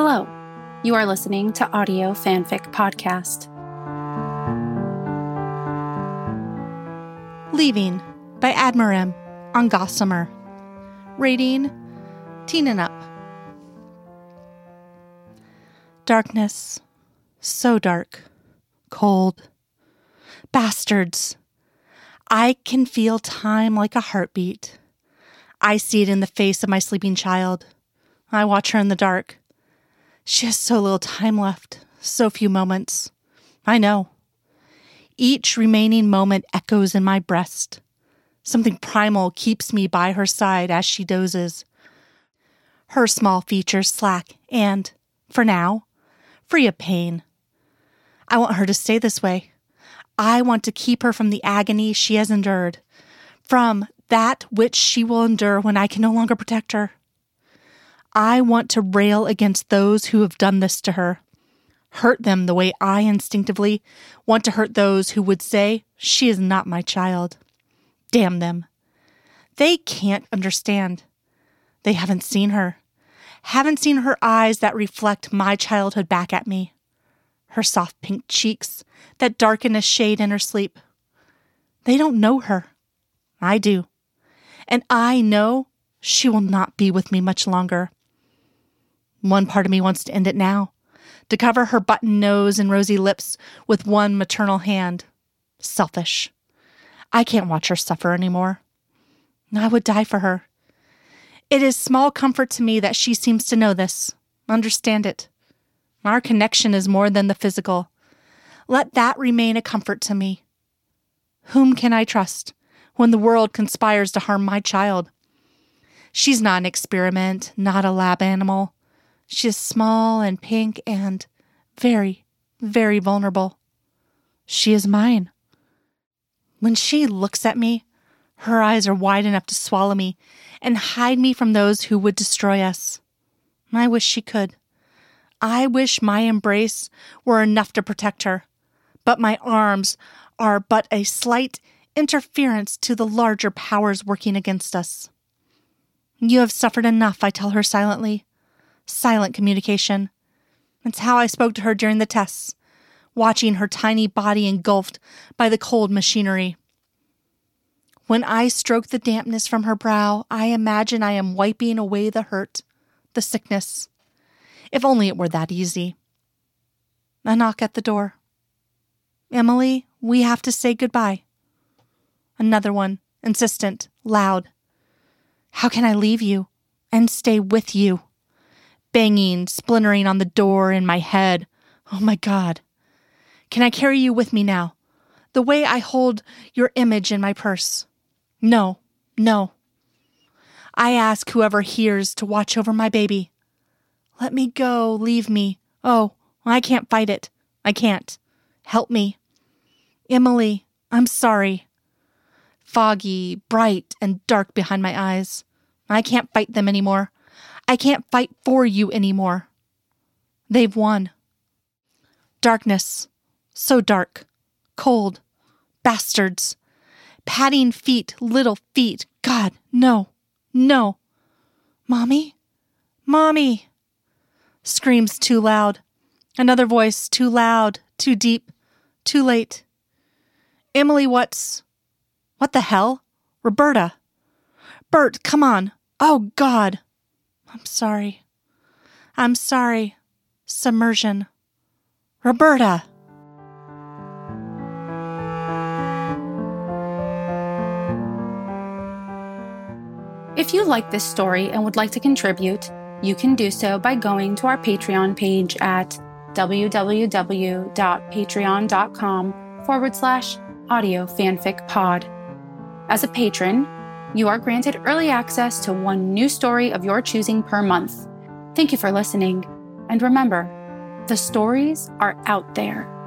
Hello, you are listening to Audio Fanfic Podcast. Leaving by Admiram on Gossamer. Rating Teen and Up. Darkness. So dark. Cold. Bastards. I can feel time like a heartbeat. I see it in the face of my sleeping child. I watch her in the dark. She has so little time left, so few moments. I know. Each remaining moment echoes in my breast. Something primal keeps me by her side as she dozes. Her small features slack and, for now, free of pain. I want her to stay this way. I want to keep her from the agony she has endured, from that which she will endure when I can no longer protect her. I want to rail against those who have done this to her, hurt them the way I instinctively want to hurt those who would say, She is not my child. Damn them. They can't understand. They haven't seen her, haven't seen her eyes that reflect my childhood back at me, her soft pink cheeks that darken a shade in her sleep. They don't know her. I do. And I know she will not be with me much longer. One part of me wants to end it now, to cover her button nose and rosy lips with one maternal hand. Selfish. I can't watch her suffer anymore. I would die for her. It is small comfort to me that she seems to know this, understand it. Our connection is more than the physical. Let that remain a comfort to me. Whom can I trust when the world conspires to harm my child? She's not an experiment, not a lab animal. She is small and pink and very, very vulnerable. She is mine. When she looks at me, her eyes are wide enough to swallow me and hide me from those who would destroy us. I wish she could. I wish my embrace were enough to protect her, but my arms are but a slight interference to the larger powers working against us. You have suffered enough, I tell her silently silent communication. It's how I spoke to her during the tests, watching her tiny body engulfed by the cold machinery. When I stroke the dampness from her brow, I imagine I am wiping away the hurt, the sickness. If only it were that easy. A knock at the door. Emily, we have to say goodbye. Another one, insistent, loud. How can I leave you and stay with you? Banging, splintering on the door in my head. Oh my God. Can I carry you with me now? The way I hold your image in my purse. No, no. I ask whoever hears to watch over my baby. Let me go, leave me. Oh, I can't fight it. I can't. Help me. Emily, I'm sorry. Foggy, bright, and dark behind my eyes. I can't fight them anymore. I can't fight for you anymore. They've won. Darkness. So dark. Cold. Bastards. Padding feet, little feet. God, no. No. Mommy? Mommy! Screams too loud. Another voice too loud, too deep, too late. Emily, what's. What the hell? Roberta. Bert, come on. Oh, God. I'm sorry. I'm sorry. Submersion. Roberta! If you like this story and would like to contribute, you can do so by going to our Patreon page at www.patreon.com forward slash audio fanfic pod. As a patron, you are granted early access to one new story of your choosing per month. Thank you for listening. And remember, the stories are out there.